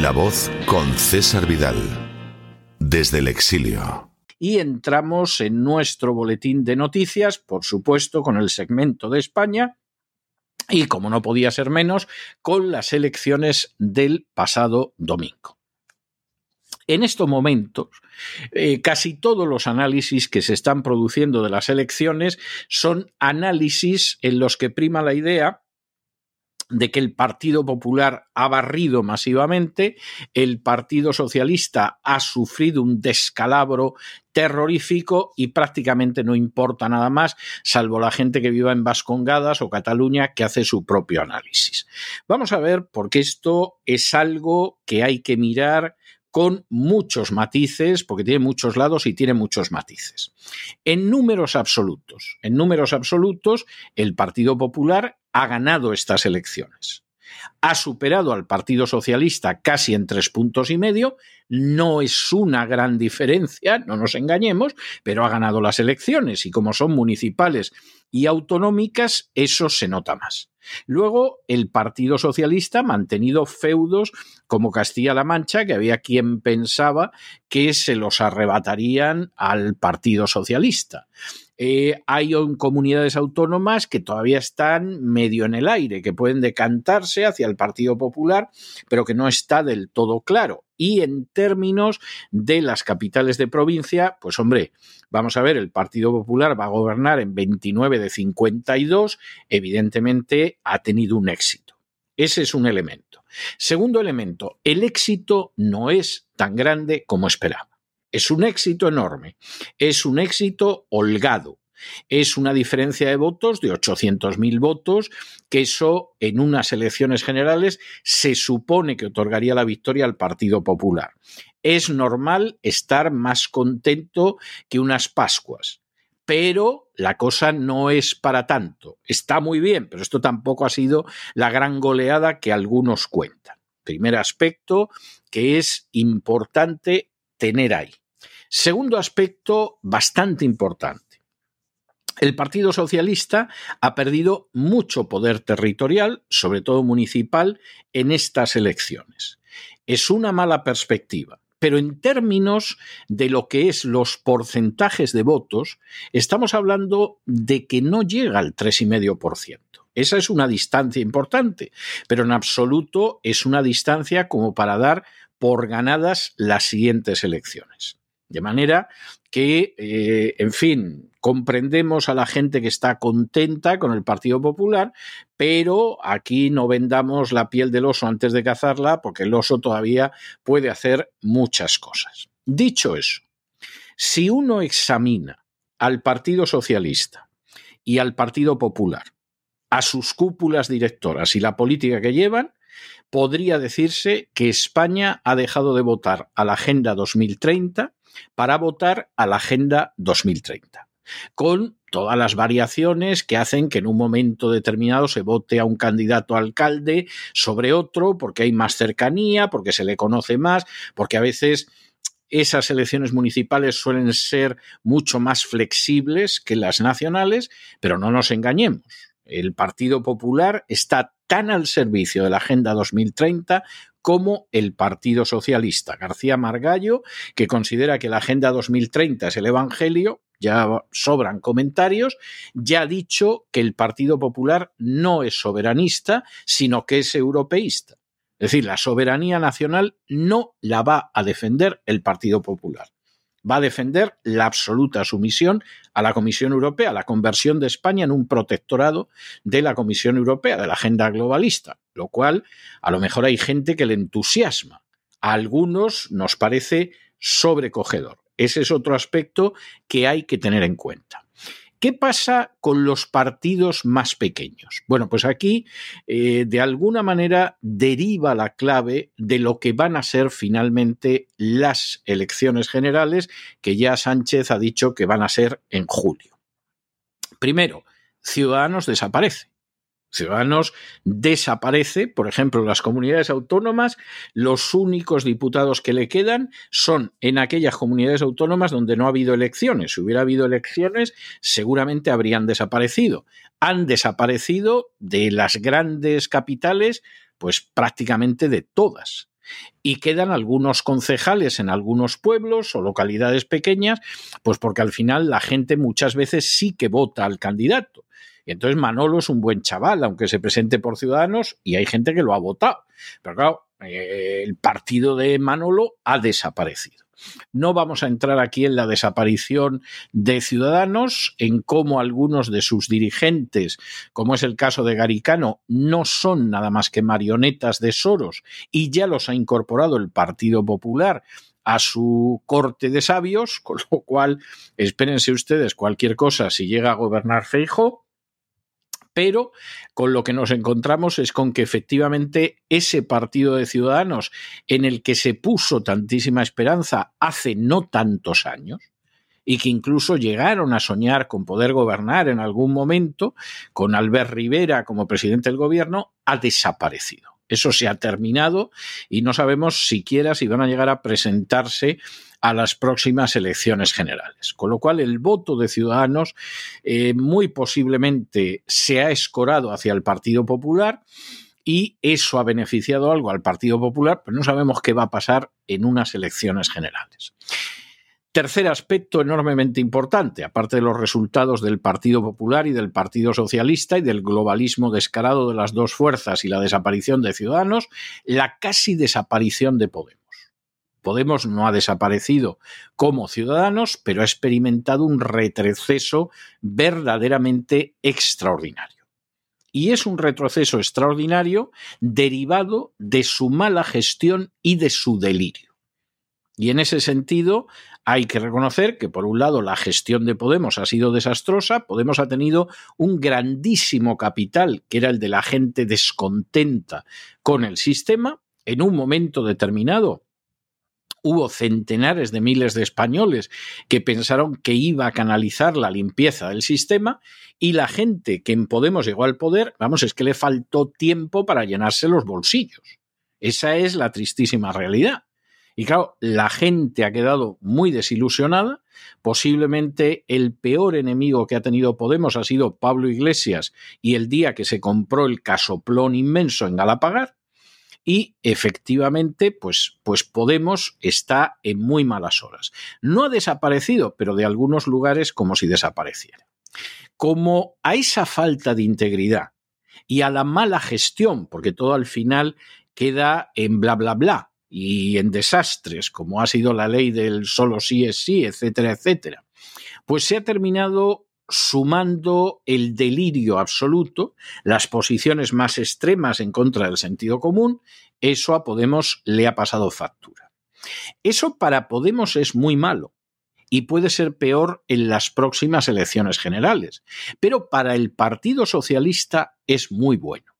La voz con César Vidal, desde el exilio. Y entramos en nuestro boletín de noticias, por supuesto, con el segmento de España, y como no podía ser menos, con las elecciones del pasado domingo. En estos momentos, eh, casi todos los análisis que se están produciendo de las elecciones son análisis en los que prima la idea de que el Partido Popular ha barrido masivamente, el Partido Socialista ha sufrido un descalabro terrorífico y prácticamente no importa nada más, salvo la gente que viva en Vascongadas o Cataluña que hace su propio análisis. Vamos a ver, porque esto es algo que hay que mirar con muchos matices, porque tiene muchos lados y tiene muchos matices. En números absolutos, en números absolutos, el Partido Popular ha ganado estas elecciones. Ha superado al Partido Socialista casi en tres puntos y medio. No es una gran diferencia, no nos engañemos, pero ha ganado las elecciones y como son municipales y autonómicas, eso se nota más. Luego, el Partido Socialista ha mantenido feudos como Castilla-La Mancha, que había quien pensaba que se los arrebatarían al Partido Socialista. Eh, hay comunidades autónomas que todavía están medio en el aire, que pueden decantarse hacia el Partido Popular, pero que no está del todo claro. Y en términos de las capitales de provincia, pues hombre, vamos a ver, el Partido Popular va a gobernar en 29 de 52, evidentemente ha tenido un éxito. Ese es un elemento. Segundo elemento, el éxito no es tan grande como esperaba. Es un éxito enorme, es un éxito holgado, es una diferencia de votos de 800.000 votos, que eso en unas elecciones generales se supone que otorgaría la victoria al Partido Popular. Es normal estar más contento que unas Pascuas, pero la cosa no es para tanto. Está muy bien, pero esto tampoco ha sido la gran goleada que algunos cuentan. Primer aspecto que es importante tener ahí. Segundo aspecto bastante importante. El Partido Socialista ha perdido mucho poder territorial, sobre todo municipal, en estas elecciones. Es una mala perspectiva, pero en términos de lo que es los porcentajes de votos, estamos hablando de que no llega al 3,5%. Esa es una distancia importante, pero en absoluto es una distancia como para dar por ganadas las siguientes elecciones. De manera que, eh, en fin, comprendemos a la gente que está contenta con el Partido Popular, pero aquí no vendamos la piel del oso antes de cazarla, porque el oso todavía puede hacer muchas cosas. Dicho eso, si uno examina al Partido Socialista y al Partido Popular, a sus cúpulas directoras y la política que llevan, podría decirse que España ha dejado de votar a la Agenda 2030 para votar a la Agenda 2030 con todas las variaciones que hacen que en un momento determinado se vote a un candidato alcalde sobre otro, porque hay más cercanía, porque se le conoce más, porque a veces esas elecciones municipales suelen ser mucho más flexibles que las nacionales, pero no nos engañemos. El Partido Popular está tan al servicio de la Agenda 2030 como el Partido Socialista. García Margallo, que considera que la Agenda 2030 es el Evangelio, ya sobran comentarios, ya ha dicho que el Partido Popular no es soberanista, sino que es europeísta. Es decir, la soberanía nacional no la va a defender el Partido Popular va a defender la absoluta sumisión a la Comisión Europea, la conversión de España en un protectorado de la Comisión Europea, de la agenda globalista, lo cual a lo mejor hay gente que le entusiasma. A algunos nos parece sobrecogedor. Ese es otro aspecto que hay que tener en cuenta. ¿Qué pasa con los partidos más pequeños? Bueno, pues aquí eh, de alguna manera deriva la clave de lo que van a ser finalmente las elecciones generales, que ya Sánchez ha dicho que van a ser en julio. Primero, Ciudadanos desaparece. Ciudadanos desaparece, por ejemplo, las comunidades autónomas, los únicos diputados que le quedan son en aquellas comunidades autónomas donde no ha habido elecciones. Si hubiera habido elecciones, seguramente habrían desaparecido. Han desaparecido de las grandes capitales, pues prácticamente de todas. y quedan algunos concejales en algunos pueblos o localidades pequeñas, pues porque al final la gente muchas veces sí que vota al candidato. Y entonces Manolo es un buen chaval, aunque se presente por Ciudadanos y hay gente que lo ha votado. Pero claro, eh, el partido de Manolo ha desaparecido. No vamos a entrar aquí en la desaparición de Ciudadanos, en cómo algunos de sus dirigentes, como es el caso de Garicano, no son nada más que marionetas de Soros y ya los ha incorporado el Partido Popular a su corte de sabios, con lo cual espérense ustedes cualquier cosa si llega a gobernar Feijo pero con lo que nos encontramos es con que efectivamente ese partido de ciudadanos en el que se puso tantísima esperanza hace no tantos años, y que incluso llegaron a soñar con poder gobernar en algún momento, con Albert Rivera como presidente del gobierno, ha desaparecido. Eso se ha terminado y no sabemos siquiera si van a llegar a presentarse a las próximas elecciones generales. Con lo cual, el voto de Ciudadanos eh, muy posiblemente se ha escorado hacia el Partido Popular y eso ha beneficiado algo al Partido Popular, pero no sabemos qué va a pasar en unas elecciones generales. Tercer aspecto enormemente importante, aparte de los resultados del Partido Popular y del Partido Socialista y del globalismo descarado de las dos fuerzas y la desaparición de Ciudadanos, la casi desaparición de Podemos. Podemos no ha desaparecido como ciudadanos, pero ha experimentado un retroceso verdaderamente extraordinario. Y es un retroceso extraordinario derivado de su mala gestión y de su delirio. Y en ese sentido, hay que reconocer que, por un lado, la gestión de Podemos ha sido desastrosa. Podemos ha tenido un grandísimo capital, que era el de la gente descontenta con el sistema. En un momento determinado, hubo centenares de miles de españoles que pensaron que iba a canalizar la limpieza del sistema y la gente que en Podemos llegó al poder, vamos, es que le faltó tiempo para llenarse los bolsillos. Esa es la tristísima realidad. Y claro, la gente ha quedado muy desilusionada. Posiblemente el peor enemigo que ha tenido Podemos ha sido Pablo Iglesias y el día que se compró el casoplón inmenso en Galapagar y efectivamente, pues, pues Podemos está en muy malas horas. No ha desaparecido, pero de algunos lugares como si desapareciera. Como a esa falta de integridad y a la mala gestión, porque todo al final queda en bla, bla, bla y en desastres, como ha sido la ley del solo sí es sí, etcétera, etcétera, pues se ha terminado sumando el delirio absoluto, las posiciones más extremas en contra del sentido común, eso a Podemos le ha pasado factura. Eso para Podemos es muy malo y puede ser peor en las próximas elecciones generales, pero para el Partido Socialista es muy bueno,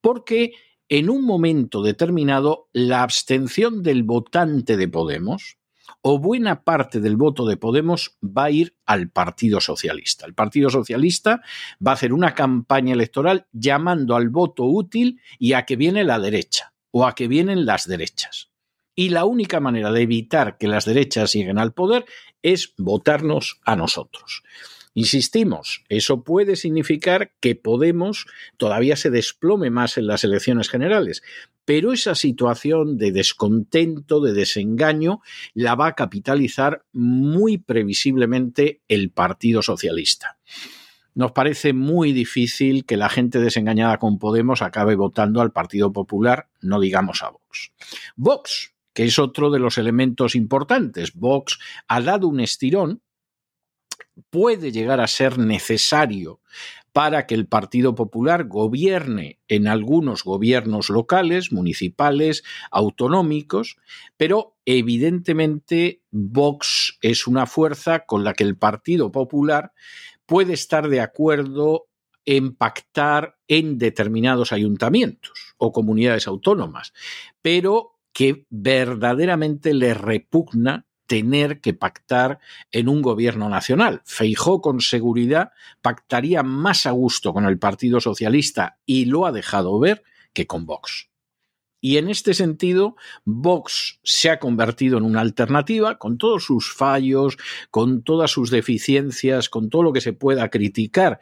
porque en un momento determinado la abstención del votante de Podemos, o buena parte del voto de Podemos va a ir al Partido Socialista. El Partido Socialista va a hacer una campaña electoral llamando al voto útil y a que viene la derecha o a que vienen las derechas. Y la única manera de evitar que las derechas lleguen al poder es votarnos a nosotros. Insistimos, eso puede significar que Podemos todavía se desplome más en las elecciones generales, pero esa situación de descontento, de desengaño, la va a capitalizar muy previsiblemente el Partido Socialista. Nos parece muy difícil que la gente desengañada con Podemos acabe votando al Partido Popular, no digamos a Vox. Vox, que es otro de los elementos importantes. Vox ha dado un estirón puede llegar a ser necesario para que el Partido Popular gobierne en algunos gobiernos locales, municipales, autonómicos, pero evidentemente Vox es una fuerza con la que el Partido Popular puede estar de acuerdo en pactar en determinados ayuntamientos o comunidades autónomas, pero que verdaderamente le repugna tener que pactar en un gobierno nacional. Feijó con seguridad pactaría más a gusto con el Partido Socialista y lo ha dejado ver que con Vox. Y en este sentido, Vox se ha convertido en una alternativa con todos sus fallos, con todas sus deficiencias, con todo lo que se pueda criticar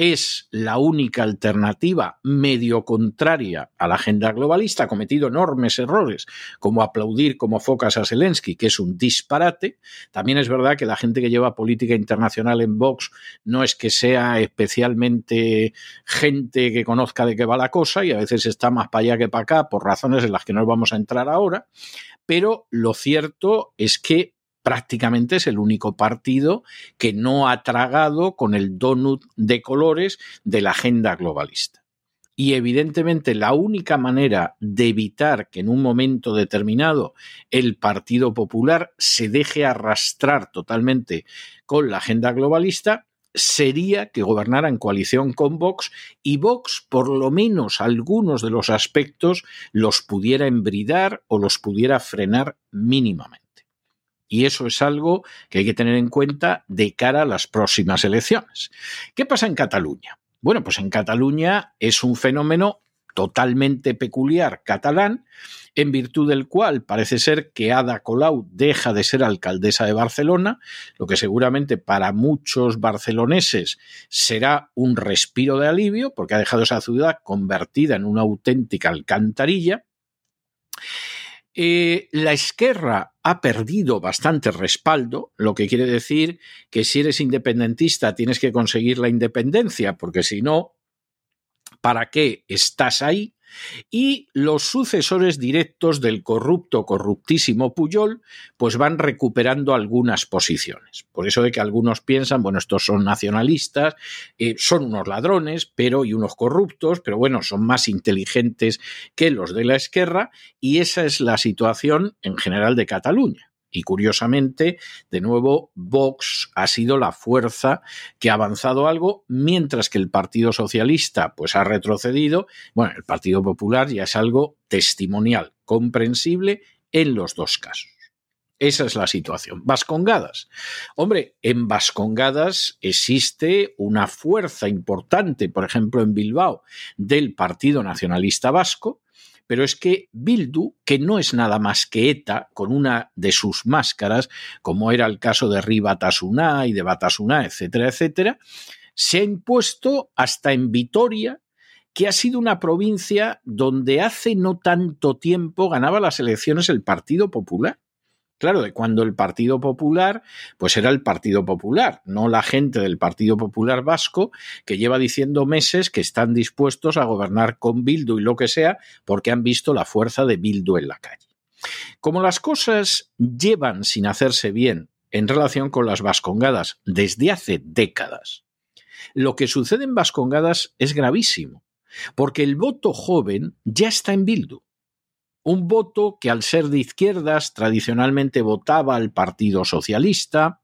es la única alternativa medio contraria a la agenda globalista, ha cometido enormes errores, como aplaudir como focas a Zelensky, que es un disparate. También es verdad que la gente que lleva política internacional en Vox no es que sea especialmente gente que conozca de qué va la cosa y a veces está más para allá que para acá por razones en las que no vamos a entrar ahora, pero lo cierto es que prácticamente es el único partido que no ha tragado con el donut de colores de la agenda globalista. Y evidentemente la única manera de evitar que en un momento determinado el Partido Popular se deje arrastrar totalmente con la agenda globalista sería que gobernara en coalición con Vox y Vox por lo menos algunos de los aspectos los pudiera embridar o los pudiera frenar mínimamente. Y eso es algo que hay que tener en cuenta de cara a las próximas elecciones. ¿Qué pasa en Cataluña? Bueno, pues en Cataluña es un fenómeno totalmente peculiar catalán, en virtud del cual parece ser que Ada Colau deja de ser alcaldesa de Barcelona, lo que seguramente para muchos barceloneses será un respiro de alivio, porque ha dejado esa ciudad convertida en una auténtica alcantarilla. Eh, la Esquerra ha perdido bastante respaldo, lo que quiere decir que si eres independentista tienes que conseguir la independencia, porque si no, ¿para qué estás ahí? Y los sucesores directos del corrupto, corruptísimo Puyol, pues van recuperando algunas posiciones. Por eso de que algunos piensan, bueno, estos son nacionalistas, eh, son unos ladrones, pero y unos corruptos, pero bueno, son más inteligentes que los de la izquierda, y esa es la situación en general de Cataluña. Y curiosamente, de nuevo, Vox ha sido la fuerza que ha avanzado algo, mientras que el Partido Socialista pues, ha retrocedido. Bueno, el Partido Popular ya es algo testimonial, comprensible en los dos casos. Esa es la situación. Vascongadas. Hombre, en Vascongadas existe una fuerza importante, por ejemplo, en Bilbao, del Partido Nacionalista Vasco, pero es que Bildu, que no es nada más que ETA, con una de sus máscaras, como era el caso de Ribatasuna y de Batasuna, etcétera, etcétera, se ha impuesto hasta en Vitoria, que ha sido una provincia donde hace no tanto tiempo ganaba las elecciones el Partido Popular. Claro, de cuando el Partido Popular, pues era el Partido Popular, no la gente del Partido Popular Vasco que lleva diciendo meses que están dispuestos a gobernar con Bildu y lo que sea porque han visto la fuerza de Bildu en la calle. Como las cosas llevan sin hacerse bien en relación con las Vascongadas desde hace décadas, lo que sucede en Vascongadas es gravísimo, porque el voto joven ya está en Bildu. Un voto que al ser de izquierdas tradicionalmente votaba al Partido Socialista,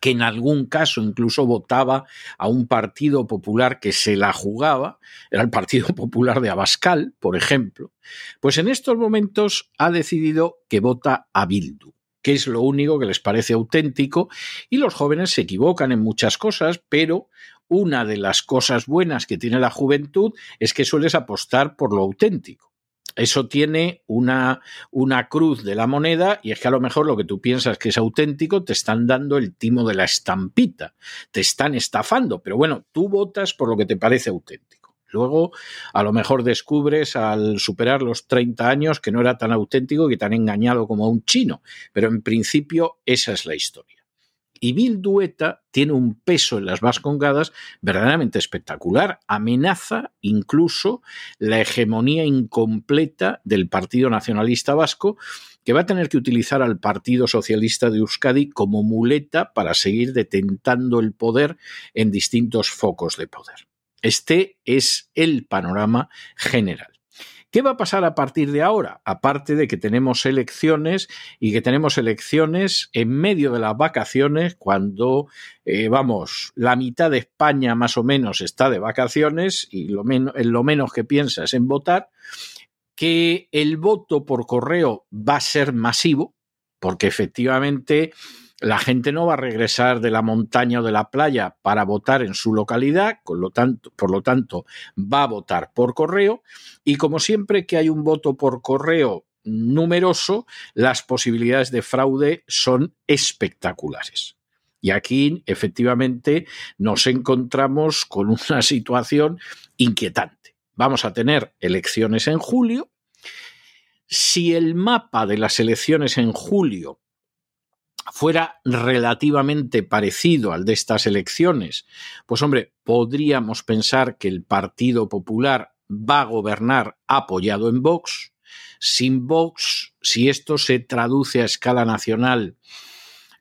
que en algún caso incluso votaba a un Partido Popular que se la jugaba, era el Partido Popular de Abascal, por ejemplo, pues en estos momentos ha decidido que vota a Bildu que es lo único que les parece auténtico, y los jóvenes se equivocan en muchas cosas, pero una de las cosas buenas que tiene la juventud es que sueles apostar por lo auténtico. Eso tiene una, una, cruz de la moneda y es que a lo mejor lo que tú piensas que es auténtico te están dando el timo de la estampita, te están estafando, pero bueno, tú votas por lo que te parece auténtico. Luego, a lo mejor descubres al superar los 30 años que no era tan auténtico y han engañado como a un chino, pero en principio esa es la historia. Y Bildueta tiene un peso en las Vascongadas verdaderamente espectacular. Amenaza incluso la hegemonía incompleta del Partido Nacionalista Vasco, que va a tener que utilizar al Partido Socialista de Euskadi como muleta para seguir detentando el poder en distintos focos de poder. Este es el panorama general. ¿Qué va a pasar a partir de ahora? Aparte de que tenemos elecciones y que tenemos elecciones en medio de las vacaciones, cuando, eh, vamos, la mitad de España más o menos está de vacaciones y lo, lo menos que piensa es en votar, que el voto por correo va a ser masivo, porque efectivamente la gente no va a regresar de la montaña o de la playa para votar en su localidad, por lo tanto, va a votar por correo. Y como siempre que hay un voto por correo numeroso, las posibilidades de fraude son espectaculares. Y aquí, efectivamente, nos encontramos con una situación inquietante. Vamos a tener elecciones en julio. Si el mapa de las elecciones en julio fuera relativamente parecido al de estas elecciones, pues hombre, podríamos pensar que el Partido Popular va a gobernar apoyado en Vox. Sin Vox, si esto se traduce a escala nacional,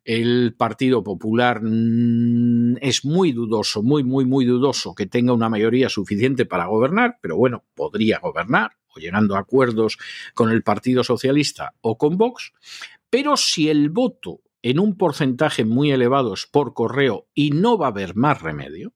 el Partido Popular mm, es muy dudoso, muy, muy, muy dudoso que tenga una mayoría suficiente para gobernar, pero bueno, podría gobernar o llegando a acuerdos con el Partido Socialista o con Vox. Pero si el voto en un porcentaje muy elevado es por correo y no va a haber más remedio,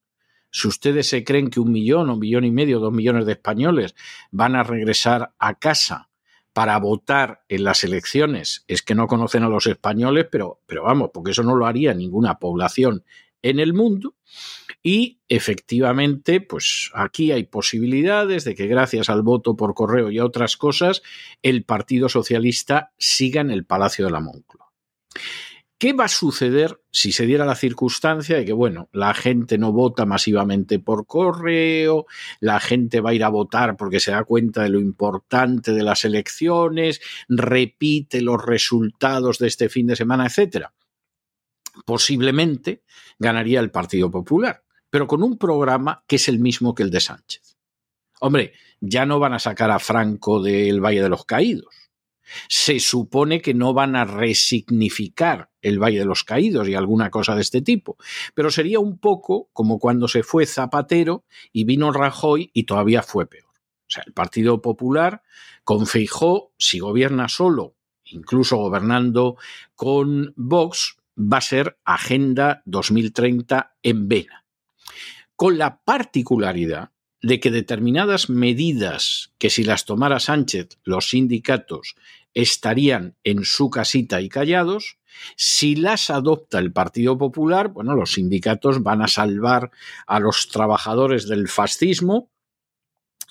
si ustedes se creen que un millón, un millón y medio, dos millones de españoles van a regresar a casa para votar en las elecciones, es que no conocen a los españoles, pero, pero vamos, porque eso no lo haría ninguna población en el mundo. Y efectivamente, pues aquí hay posibilidades de que gracias al voto por correo y a otras cosas, el Partido Socialista siga en el Palacio de la Moncloa. ¿Qué va a suceder si se diera la circunstancia de que, bueno, la gente no vota masivamente por correo, la gente va a ir a votar porque se da cuenta de lo importante de las elecciones, repite los resultados de este fin de semana, etcétera? Posiblemente ganaría el Partido Popular, pero con un programa que es el mismo que el de Sánchez. Hombre, ya no van a sacar a Franco del Valle de los Caídos se supone que no van a resignificar el Valle de los Caídos y alguna cosa de este tipo, pero sería un poco como cuando se fue Zapatero y vino Rajoy y todavía fue peor. O sea, el Partido Popular con Feijó, si gobierna solo, incluso gobernando con Vox, va a ser Agenda 2030 en vena. Con la particularidad de que determinadas medidas que si las tomara Sánchez los sindicatos estarían en su casita y callados, si las adopta el Partido Popular, bueno, los sindicatos van a salvar a los trabajadores del fascismo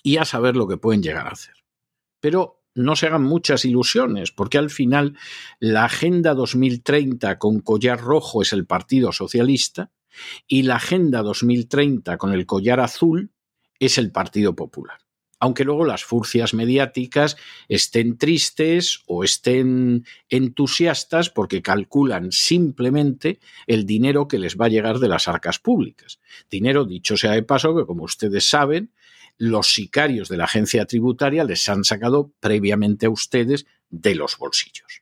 y a saber lo que pueden llegar a hacer. Pero no se hagan muchas ilusiones, porque al final la Agenda 2030 con collar rojo es el Partido Socialista y la Agenda 2030 con el collar azul es el Partido Popular. Aunque luego las furcias mediáticas estén tristes o estén entusiastas porque calculan simplemente el dinero que les va a llegar de las arcas públicas. Dinero, dicho sea de paso, que como ustedes saben, los sicarios de la agencia tributaria les han sacado previamente a ustedes de los bolsillos.